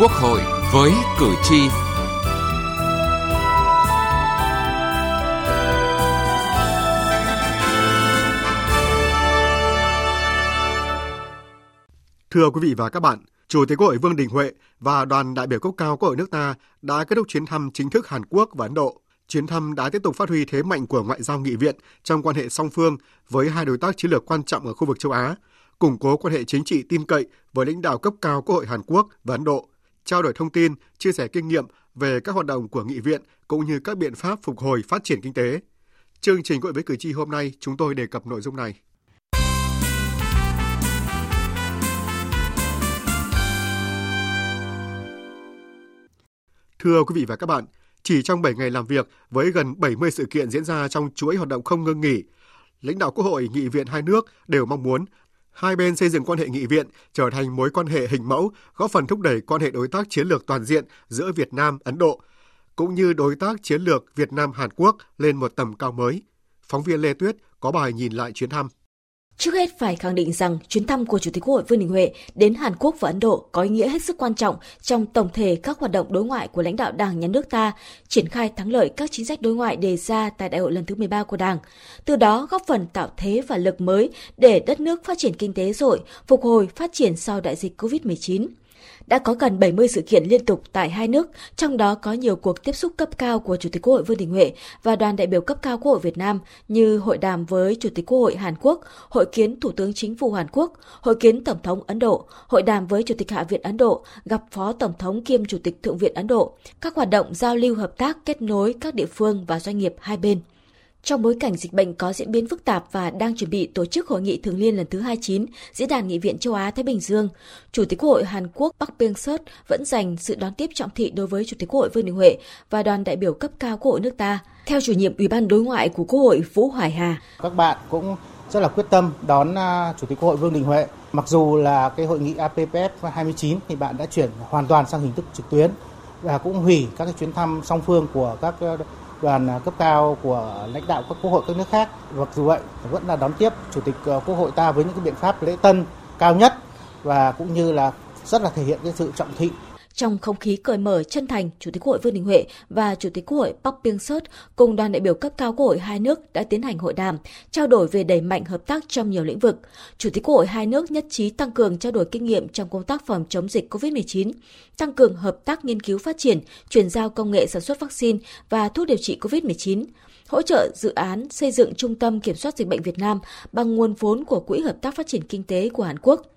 Quốc hội với cử tri. Thưa quý vị và các bạn, Chủ tịch Quốc hội Vương Đình Huệ và đoàn đại biểu cấp cao Quốc hội nước ta đã kết thúc chuyến thăm chính thức Hàn Quốc và Ấn Độ. Chuyến thăm đã tiếp tục phát huy thế mạnh của ngoại giao nghị viện trong quan hệ song phương với hai đối tác chiến lược quan trọng ở khu vực châu Á, củng cố quan hệ chính trị tin cậy với lãnh đạo cấp cao Quốc hội Hàn Quốc và Ấn Độ, trao đổi thông tin, chia sẻ kinh nghiệm về các hoạt động của nghị viện cũng như các biện pháp phục hồi phát triển kinh tế. Chương trình gọi hội với cử tri hôm nay chúng tôi đề cập nội dung này. Thưa quý vị và các bạn, chỉ trong 7 ngày làm việc với gần 70 sự kiện diễn ra trong chuỗi hoạt động không ngưng nghỉ, lãnh đạo Quốc hội, nghị viện hai nước đều mong muốn hai bên xây dựng quan hệ nghị viện trở thành mối quan hệ hình mẫu, góp phần thúc đẩy quan hệ đối tác chiến lược toàn diện giữa Việt Nam, Ấn Độ, cũng như đối tác chiến lược Việt Nam Hàn Quốc lên một tầm cao mới. Phóng viên Lê Tuyết có bài nhìn lại chuyến thăm. Trước hết phải khẳng định rằng chuyến thăm của Chủ tịch Quốc hội Vương Đình Huệ đến Hàn Quốc và Ấn Độ có ý nghĩa hết sức quan trọng trong tổng thể các hoạt động đối ngoại của lãnh đạo Đảng nhà nước ta, triển khai thắng lợi các chính sách đối ngoại đề ra tại đại hội lần thứ 13 của Đảng. Từ đó góp phần tạo thế và lực mới để đất nước phát triển kinh tế rội, phục hồi phát triển sau đại dịch COVID-19 đã có gần 70 sự kiện liên tục tại hai nước, trong đó có nhiều cuộc tiếp xúc cấp cao của Chủ tịch Quốc hội Vương Đình Huệ và đoàn đại biểu cấp cao Quốc hội Việt Nam như hội đàm với Chủ tịch Quốc hội Hàn Quốc, hội kiến Thủ tướng Chính phủ Hàn Quốc, hội kiến Tổng thống Ấn Độ, hội đàm với Chủ tịch Hạ viện Ấn Độ, gặp Phó Tổng thống kiêm Chủ tịch Thượng viện Ấn Độ, các hoạt động giao lưu hợp tác kết nối các địa phương và doanh nghiệp hai bên. Trong bối cảnh dịch bệnh có diễn biến phức tạp và đang chuẩn bị tổ chức hội nghị thường niên lần thứ 29 Diễn đàn Nghị viện châu Á Thái Bình Dương, Chủ tịch Quốc hội Hàn Quốc Park Byung-seut vẫn dành sự đón tiếp trọng thị đối với Chủ tịch Quốc hội Vương Đình Huệ và đoàn đại biểu cấp cao Quốc hội nước ta. Theo chủ nhiệm Ủy ban Đối ngoại của Quốc hội Vũ Hoài Hà, các bạn cũng rất là quyết tâm đón à, Chủ tịch Quốc hội Vương Đình Huệ. Mặc dù là cái hội nghị APPF 29 thì bạn đã chuyển hoàn toàn sang hình thức trực tuyến và cũng hủy các cái chuyến thăm song phương của các đoàn à, cấp cao của lãnh đạo các quốc hội các nước khác. Mặc dù vậy, vẫn là đón tiếp Chủ tịch à, Quốc hội ta với những cái biện pháp lễ tân cao nhất và cũng như là rất là thể hiện cái sự trọng thị trong không khí cởi mở chân thành, Chủ tịch Quốc hội Vương Đình Huệ và Chủ tịch Quốc hội Park Byung-seut cùng đoàn đại biểu cấp cao Quốc hội hai nước đã tiến hành hội đàm, trao đổi về đẩy mạnh hợp tác trong nhiều lĩnh vực. Chủ tịch Quốc hội hai nước nhất trí tăng cường trao đổi kinh nghiệm trong công tác phòng chống dịch COVID-19, tăng cường hợp tác nghiên cứu phát triển, chuyển giao công nghệ sản xuất vaccine và thuốc điều trị COVID-19, hỗ trợ dự án xây dựng trung tâm kiểm soát dịch bệnh Việt Nam bằng nguồn vốn của Quỹ Hợp tác Phát triển Kinh tế của Hàn Quốc –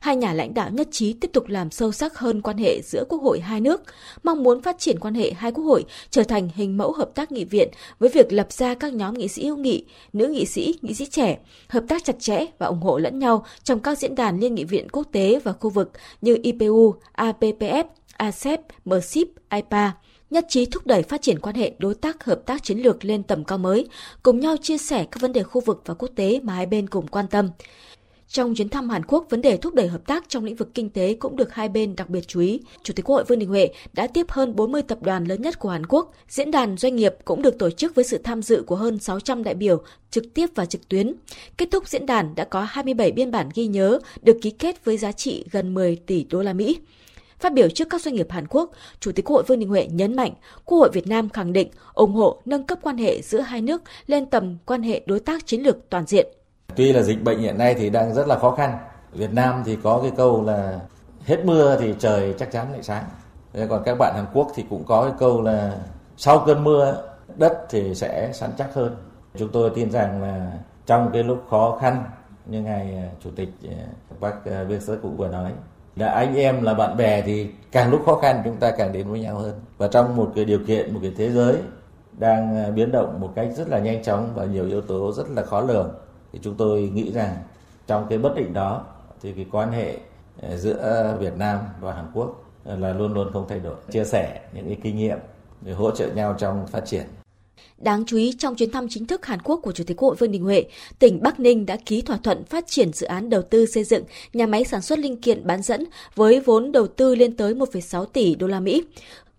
hai nhà lãnh đạo nhất trí tiếp tục làm sâu sắc hơn quan hệ giữa quốc hội hai nước, mong muốn phát triển quan hệ hai quốc hội trở thành hình mẫu hợp tác nghị viện với việc lập ra các nhóm nghị sĩ hữu nghị, nữ nghị sĩ, nghị sĩ trẻ, hợp tác chặt chẽ và ủng hộ lẫn nhau trong các diễn đàn liên nghị viện quốc tế và khu vực như IPU, APPF, ASEP, MRCIP, IPA nhất trí thúc đẩy phát triển quan hệ đối tác hợp tác chiến lược lên tầm cao mới, cùng nhau chia sẻ các vấn đề khu vực và quốc tế mà hai bên cùng quan tâm. Trong chuyến thăm Hàn Quốc, vấn đề thúc đẩy hợp tác trong lĩnh vực kinh tế cũng được hai bên đặc biệt chú ý. Chủ tịch Quốc hội Vương Đình Huệ đã tiếp hơn 40 tập đoàn lớn nhất của Hàn Quốc. Diễn đàn doanh nghiệp cũng được tổ chức với sự tham dự của hơn 600 đại biểu trực tiếp và trực tuyến. Kết thúc diễn đàn đã có 27 biên bản ghi nhớ được ký kết với giá trị gần 10 tỷ đô la Mỹ. Phát biểu trước các doanh nghiệp Hàn Quốc, Chủ tịch Quốc hội Vương Đình Huệ nhấn mạnh, Quốc hội Việt Nam khẳng định ủng hộ nâng cấp quan hệ giữa hai nước lên tầm quan hệ đối tác chiến lược toàn diện. Tuy là dịch bệnh hiện nay thì đang rất là khó khăn. Việt Nam thì có cái câu là hết mưa thì trời chắc chắn lại sáng. Còn các bạn Hàn Quốc thì cũng có cái câu là sau cơn mưa, đất thì sẽ săn chắc hơn. Chúng tôi tin rằng là trong cái lúc khó khăn như ngài à, chủ tịch à, bác Biên Sơ cũng vừa nói, là anh em, là bạn bè thì càng lúc khó khăn chúng ta càng đến với nhau hơn và trong một cái điều kiện, một cái thế giới đang à, biến động một cách rất là nhanh chóng và nhiều yếu tố rất là khó lường thì chúng tôi nghĩ rằng trong cái bất định đó thì cái quan hệ ờ, giữa Việt Nam và Hàn Quốc ờ, là luôn luôn không thay đổi chia sẻ những cái kinh nghiệm để hỗ trợ nhau trong phát triển Đáng chú ý trong chuyến thăm chính thức Hàn Quốc của Chủ tịch Quốc hội Vương Đình Huệ, tỉnh Bắc Ninh đã ký thỏa thuận phát triển dự án đầu tư xây dựng nhà máy sản xuất linh kiện bán dẫn với vốn đầu tư lên tới 1,6 tỷ đô la Mỹ.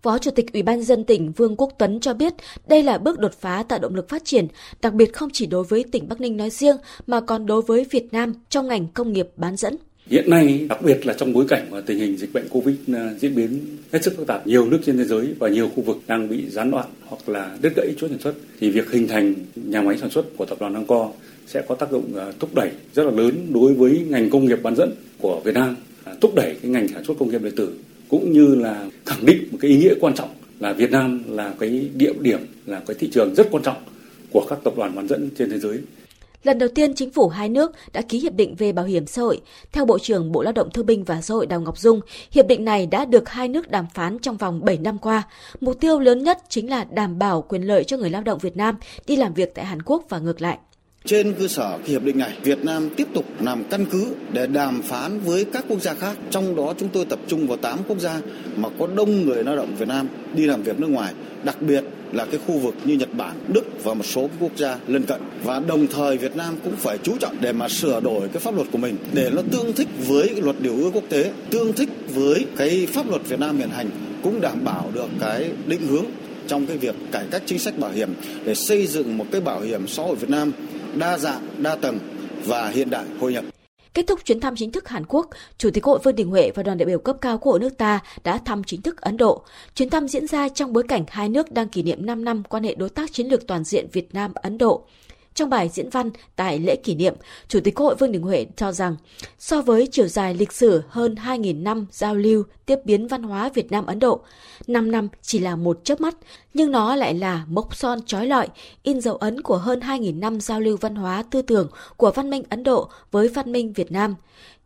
Phó Chủ tịch Ủy ban dân tỉnh Vương Quốc Tuấn cho biết đây là bước đột phá tạo động lực phát triển, đặc biệt không chỉ đối với tỉnh Bắc Ninh nói riêng mà còn đối với Việt Nam trong ngành công nghiệp bán dẫn. Hiện nay, đặc biệt là trong bối cảnh mà tình hình dịch bệnh Covid uh, diễn biến hết sức phức tạp, nhiều nước trên thế giới và nhiều khu vực đang bị gián đoạn hoặc là đứt gãy chuỗi sản xuất, thì việc hình thành nhà máy sản xuất của tập đoàn Angkor sẽ có tác dụng uh, thúc đẩy rất là lớn đối với ngành công nghiệp bán dẫn của Việt Nam, uh, thúc đẩy cái ngành sản xuất công nghiệp điện tử cũng như là khẳng định một cái ý nghĩa quan trọng là Việt Nam là cái địa điểm là cái thị trường rất quan trọng của các tập đoàn bán dẫn trên thế giới Lần đầu tiên, chính phủ hai nước đã ký hiệp định về bảo hiểm xã hội. Theo Bộ trưởng Bộ Lao động Thương binh và Xã hội Đào Ngọc Dung, hiệp định này đã được hai nước đàm phán trong vòng 7 năm qua. Mục tiêu lớn nhất chính là đảm bảo quyền lợi cho người lao động Việt Nam đi làm việc tại Hàn Quốc và ngược lại. Trên cơ sở hiệp định này, Việt Nam tiếp tục làm căn cứ để đàm phán với các quốc gia khác. Trong đó chúng tôi tập trung vào 8 quốc gia mà có đông người lao động Việt Nam đi làm việc nước ngoài, đặc biệt là cái khu vực như Nhật Bản, Đức và một số quốc gia lân cận. Và đồng thời Việt Nam cũng phải chú trọng để mà sửa đổi cái pháp luật của mình để nó tương thích với luật điều ước quốc tế, tương thích với cái pháp luật Việt Nam hiện hành cũng đảm bảo được cái định hướng trong cái việc cải cách chính sách bảo hiểm để xây dựng một cái bảo hiểm xã hội Việt Nam đa dạng, đa tầng và hiện đại hội nhập. Kết thúc chuyến thăm chính thức Hàn Quốc, Chủ tịch Hội Vương Đình Huệ và đoàn đại biểu cấp cao của nước ta đã thăm chính thức Ấn Độ. Chuyến thăm diễn ra trong bối cảnh hai nước đang kỷ niệm 5 năm quan hệ đối tác chiến lược toàn diện Việt Nam-Ấn Độ. Trong bài diễn văn tại lễ kỷ niệm, Chủ tịch Quốc hội Vương Đình Huệ cho rằng, so với chiều dài lịch sử hơn 2.000 năm giao lưu tiếp biến văn hóa Việt Nam-Ấn Độ, 5 năm chỉ là một chớp mắt, nhưng nó lại là mốc son trói lọi, in dấu ấn của hơn 2.000 năm giao lưu văn hóa tư tưởng của văn minh Ấn Độ với văn minh Việt Nam.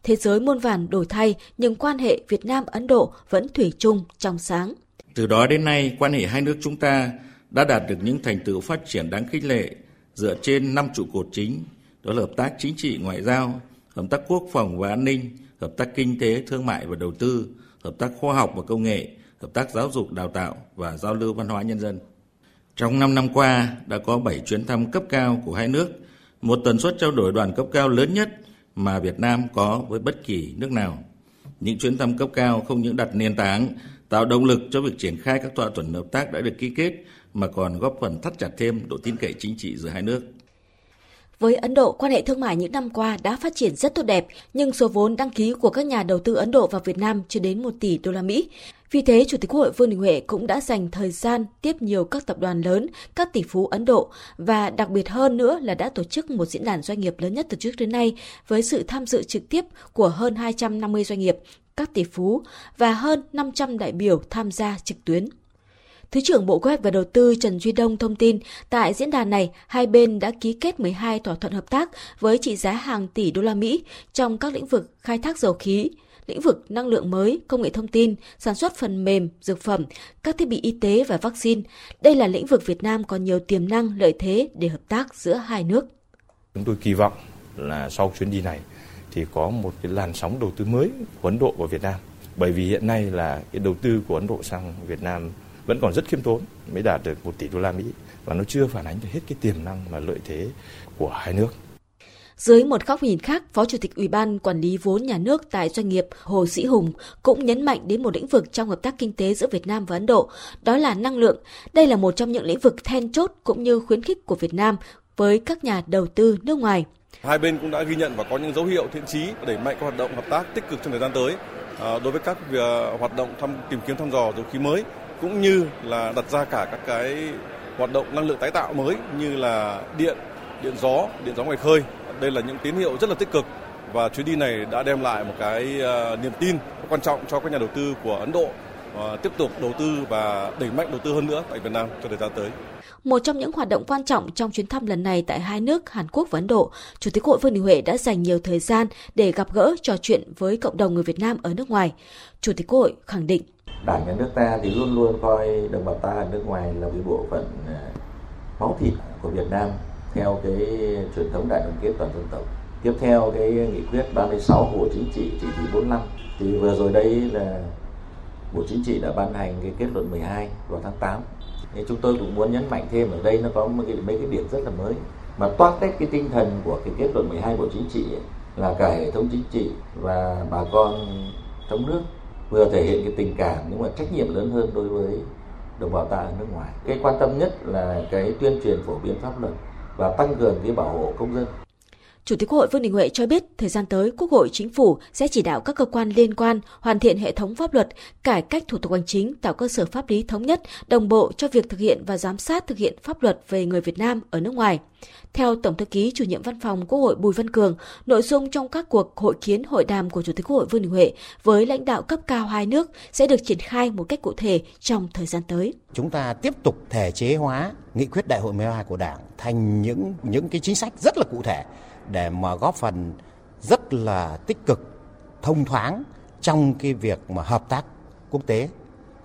Thế giới muôn vàn đổi thay, nhưng quan hệ Việt Nam-Ấn Độ vẫn thủy chung, trong sáng. Từ đó đến nay, quan hệ hai nước chúng ta đã đạt được những thành tựu phát triển đáng khích lệ dựa trên năm trụ cột chính, đó là hợp tác chính trị ngoại giao, hợp tác quốc phòng và an ninh, hợp tác kinh tế, thương mại và đầu tư, hợp tác khoa học và công nghệ, hợp tác giáo dục đào tạo và giao lưu văn hóa nhân dân. Trong 5 năm qua, đã có 7 chuyến thăm cấp cao của hai nước, một tần suất trao đổi đoàn cấp cao lớn nhất mà Việt Nam có với bất kỳ nước nào. Những chuyến thăm cấp cao không những đặt nền tảng, tạo động lực cho việc triển khai các thỏa thuận hợp tác đã được ký kết mà còn góp phần thắt chặt thêm độ tin cậy chính trị giữa hai nước. Với Ấn Độ, quan hệ thương mại những năm qua đã phát triển rất tốt đẹp, nhưng số vốn đăng ký của các nhà đầu tư Ấn Độ vào Việt Nam chưa đến 1 tỷ đô la Mỹ. Vì thế, Chủ tịch Quốc hội Vương Đình Huệ cũng đã dành thời gian tiếp nhiều các tập đoàn lớn, các tỷ phú Ấn Độ và đặc biệt hơn nữa là đã tổ chức một diễn đàn doanh nghiệp lớn nhất từ trước đến nay với sự tham dự trực tiếp của hơn 250 doanh nghiệp, các tỷ phú và hơn 500 đại biểu tham gia trực tuyến. Thứ trưởng Bộ Kế hoạch và Đầu tư Trần Duy Đông thông tin, tại diễn đàn này, hai bên đã ký kết 12 thỏa thuận hợp tác với trị giá hàng tỷ đô la Mỹ trong các lĩnh vực khai thác dầu khí, lĩnh vực năng lượng mới, công nghệ thông tin, sản xuất phần mềm, dược phẩm, các thiết bị y tế và vaccine. Đây là lĩnh vực Việt Nam còn nhiều tiềm năng, lợi thế để hợp tác giữa hai nước. Chúng tôi kỳ vọng là sau chuyến đi này thì có một cái làn sóng đầu tư mới của Ấn Độ vào Việt Nam. Bởi vì hiện nay là cái đầu tư của Ấn Độ sang Việt Nam vẫn còn rất khiêm tốn mới đạt được 1 tỷ đô la Mỹ và nó chưa phản ánh được hết cái tiềm năng và lợi thế của hai nước. Dưới một góc nhìn khác, Phó Chủ tịch Ủy ban Quản lý vốn nhà nước tại doanh nghiệp Hồ Sĩ Hùng cũng nhấn mạnh đến một lĩnh vực trong hợp tác kinh tế giữa Việt Nam và Ấn Độ, đó là năng lượng. Đây là một trong những lĩnh vực then chốt cũng như khuyến khích của Việt Nam với các nhà đầu tư nước ngoài. Hai bên cũng đã ghi nhận và có những dấu hiệu thiện chí đẩy mạnh các hoạt động hợp tác tích cực trong thời gian tới. À, đối với các việc hoạt động thăm tìm kiếm thăm dò dầu khí mới cũng như là đặt ra cả các cái hoạt động năng lượng tái tạo mới như là điện, điện gió, điện gió ngoài khơi. Đây là những tín hiệu rất là tích cực và chuyến đi này đã đem lại một cái à, niềm tin quan trọng cho các nhà đầu tư của Ấn Độ à, tiếp tục đầu tư và đẩy mạnh đầu tư hơn nữa tại Việt Nam trong thời gian tới. Một trong những hoạt động quan trọng trong chuyến thăm lần này tại hai nước Hàn Quốc và Ấn Độ, Chủ tịch Hội Vương Đình Huệ đã dành nhiều thời gian để gặp gỡ trò chuyện với cộng đồng người Việt Nam ở nước ngoài. Chủ tịch Hội khẳng định Đảng nhà nước ta thì luôn luôn coi đồng bào ta ở nước ngoài là một bộ phận à, máu thịt của Việt Nam theo cái truyền thống đại đoàn kết toàn dân tộc. Tiếp theo cái nghị quyết 36 của Bộ Chính trị chỉ thị 45 thì vừa rồi đây là Bộ Chính trị đã ban hành cái kết luận 12 vào tháng 8. Thì chúng tôi cũng muốn nhấn mạnh thêm ở đây nó có một cái, mấy cái điểm rất là mới mà toát hết cái tinh thần của cái kết luận 12 Bộ Chính trị ấy, là cả hệ thống chính trị và bà con trong nước vừa thể hiện cái tình cảm nhưng mà trách nhiệm lớn hơn đối với đồng bào ta ở nước ngoài. Cái quan tâm nhất là cái tuyên truyền phổ biến pháp luật và tăng cường cái bảo hộ công dân. Chủ tịch Quốc hội Vương Đình Huệ cho biết thời gian tới Quốc hội Chính phủ sẽ chỉ đạo các cơ quan liên quan hoàn thiện hệ thống pháp luật, cải cách thủ tục hành chính, tạo cơ sở pháp lý thống nhất, đồng bộ cho việc thực hiện và giám sát thực hiện pháp luật về người Việt Nam ở nước ngoài. Theo Tổng thư ký chủ nhiệm văn phòng Quốc hội Bùi Văn Cường, nội dung trong các cuộc hội kiến hội đàm của Chủ tịch Quốc hội Vương Đình Huệ với lãnh đạo cấp cao hai nước sẽ được triển khai một cách cụ thể trong thời gian tới. Chúng ta tiếp tục thể chế hóa nghị quyết đại hội 12 của Đảng thành những những cái chính sách rất là cụ thể để mà góp phần rất là tích cực, thông thoáng trong cái việc mà hợp tác quốc tế,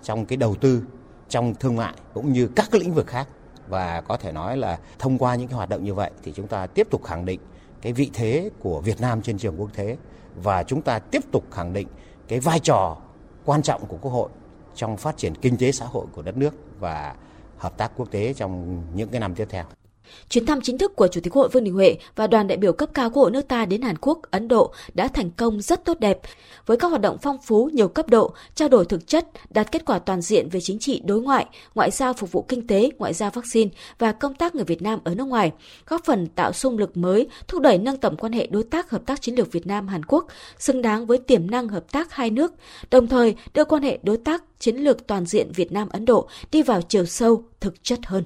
trong cái đầu tư, trong thương mại cũng như các cái lĩnh vực khác và có thể nói là thông qua những cái hoạt động như vậy thì chúng ta tiếp tục khẳng định cái vị thế của Việt Nam trên trường quốc tế và chúng ta tiếp tục khẳng định cái vai trò quan trọng của Quốc hội trong phát triển kinh tế xã hội của đất nước và hợp tác quốc tế trong những cái năm tiếp theo. Chuyến thăm chính thức của Chủ tịch Hội Vương Đình Huệ và đoàn đại biểu cấp cao của hội nước ta đến Hàn Quốc, Ấn Độ đã thành công rất tốt đẹp, với các hoạt động phong phú nhiều cấp độ, trao đổi thực chất, đạt kết quả toàn diện về chính trị đối ngoại, ngoại giao phục vụ kinh tế, ngoại giao vaccine và công tác người Việt Nam ở nước ngoài, góp phần tạo xung lực mới, thúc đẩy nâng tầm quan hệ đối tác hợp tác chiến lược Việt Nam Hàn Quốc xứng đáng với tiềm năng hợp tác hai nước, đồng thời đưa quan hệ đối tác chiến lược toàn diện Việt Nam Ấn Độ đi vào chiều sâu, thực chất hơn.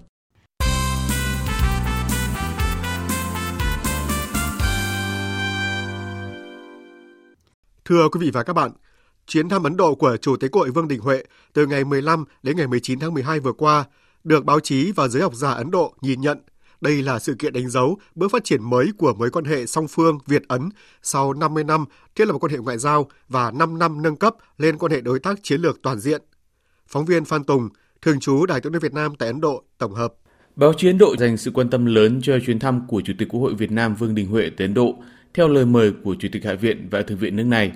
Thưa quý vị và các bạn, chuyến thăm Ấn Độ của Chủ tịch Quốc hội Vương Đình Huệ từ ngày 15 đến ngày 19 tháng 12 vừa qua được báo chí và giới học giả Ấn Độ nhìn nhận đây là sự kiện đánh dấu bước phát triển mới của mối quan hệ song phương Việt-Ấn sau 50 năm thiết lập quan hệ ngoại giao và 5 năm nâng cấp lên quan hệ đối tác chiến lược toàn diện. Phóng viên Phan Tùng, thường trú Đài tiếng nói Việt Nam tại Ấn Độ, tổng hợp. Báo chí Ấn Độ dành sự quan tâm lớn cho chuyến thăm của Chủ tịch Quốc hội Việt Nam Vương Đình Huệ tới Ấn Độ theo lời mời của Chủ tịch Hạ viện và Thượng viện nước này.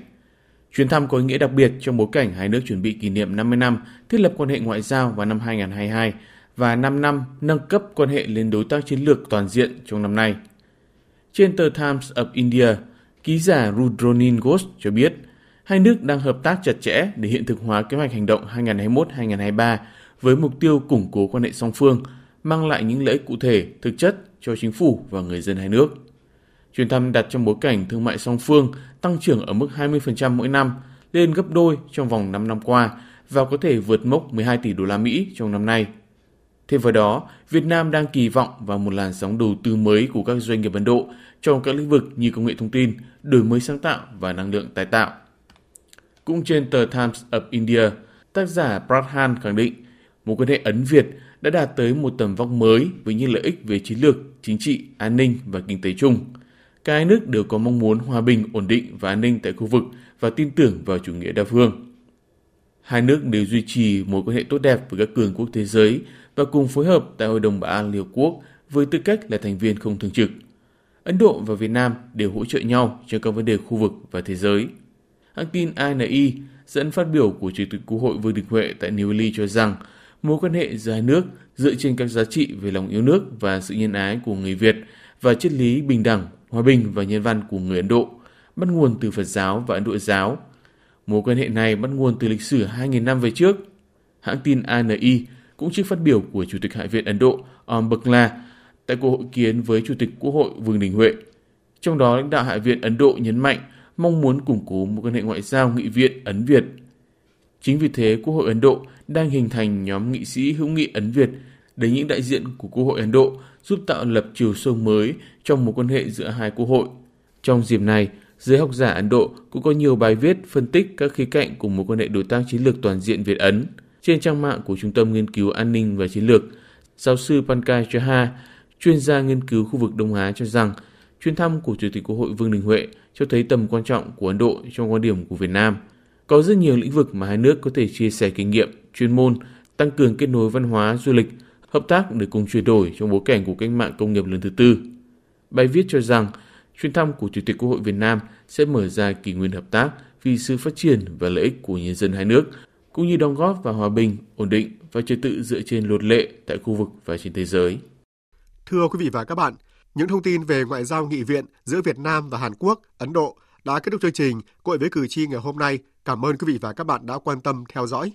Chuyến thăm có ý nghĩa đặc biệt trong bối cảnh hai nước chuẩn bị kỷ niệm 50 năm thiết lập quan hệ ngoại giao vào năm 2022 và 5 năm nâng cấp quan hệ lên đối tác chiến lược toàn diện trong năm nay. Trên tờ Times of India, ký giả Rudronin Ghosh cho biết hai nước đang hợp tác chặt chẽ để hiện thực hóa kế hoạch hành động 2021-2023 với mục tiêu củng cố quan hệ song phương, mang lại những lợi ích cụ thể, thực chất cho chính phủ và người dân hai nước. Chuyến thăm đặt trong bối cảnh thương mại song phương tăng trưởng ở mức 20% mỗi năm, lên gấp đôi trong vòng 5 năm qua và có thể vượt mốc 12 tỷ đô la Mỹ trong năm nay. Thêm vào đó, Việt Nam đang kỳ vọng vào một làn sóng đầu tư mới của các doanh nghiệp Ấn Độ trong các lĩnh vực như công nghệ thông tin, đổi mới sáng tạo và năng lượng tái tạo. Cũng trên tờ Times of India, tác giả Pradhan khẳng định mối quan hệ Ấn-Việt đã đạt tới một tầm vóc mới với những lợi ích về chiến lược, chính trị, an ninh và kinh tế chung – Cả hai nước đều có mong muốn hòa bình, ổn định và an ninh tại khu vực và tin tưởng vào chủ nghĩa đa phương. Hai nước đều duy trì mối quan hệ tốt đẹp với các cường quốc thế giới và cùng phối hợp tại Hội đồng Bảo an Liên Hợp Quốc với tư cách là thành viên không thường trực. Ấn Độ và Việt Nam đều hỗ trợ nhau trong các vấn đề khu vực và thế giới. Hãng tin ani dẫn phát biểu của Chủ tịch Quốc hội Vương Đình Huệ tại New Delhi cho rằng mối quan hệ giữa hai nước dựa trên các giá trị về lòng yêu nước và sự nhân ái của người Việt và triết lý bình đẳng, hòa bình và nhân văn của người Ấn Độ, bắt nguồn từ Phật giáo và Ấn Độ giáo. Mối quan hệ này bắt nguồn từ lịch sử 2.000 năm về trước. Hãng tin ANI cũng trích phát biểu của Chủ tịch Hạ viện Ấn Độ Om Birla tại cuộc hội kiến với Chủ tịch Quốc hội Vương Đình Huệ. Trong đó, lãnh đạo Hạ viện Ấn Độ nhấn mạnh mong muốn củng cố mối quan hệ ngoại giao nghị viện Ấn Việt. Chính vì thế, Quốc hội Ấn Độ đang hình thành nhóm nghị sĩ hữu nghị Ấn Việt để những đại diện của Quốc hội Ấn Độ giúp tạo lập chiều sâu mới trong mối quan hệ giữa hai quốc hội. Trong dịp này, giới học giả Ấn Độ cũng có nhiều bài viết phân tích các khía cạnh của mối quan hệ đối tác chiến lược toàn diện Việt Ấn. Trên trang mạng của Trung tâm Nghiên cứu An ninh và Chiến lược, giáo sư Pankaj Chaha, chuyên gia nghiên cứu khu vực Đông Á cho rằng chuyến thăm của Chủ tịch Quốc hội Vương Đình Huệ cho thấy tầm quan trọng của Ấn Độ trong quan điểm của Việt Nam. Có rất nhiều lĩnh vực mà hai nước có thể chia sẻ kinh nghiệm, chuyên môn, tăng cường kết nối văn hóa, du lịch, hợp tác để cùng chuyển đổi trong bối cảnh của cách mạng công nghiệp lần thứ tư. Bài viết cho rằng chuyến thăm của Chủ tịch Quốc hội Việt Nam sẽ mở ra kỷ nguyên hợp tác vì sự phát triển và lợi ích của nhân dân hai nước, cũng như đóng góp vào hòa bình, ổn định và trật tự dựa trên luật lệ tại khu vực và trên thế giới. Thưa quý vị và các bạn, những thông tin về ngoại giao nghị viện giữa Việt Nam và Hàn Quốc, Ấn Độ đã kết thúc chương trình Cội với cử tri ngày hôm nay. Cảm ơn quý vị và các bạn đã quan tâm theo dõi.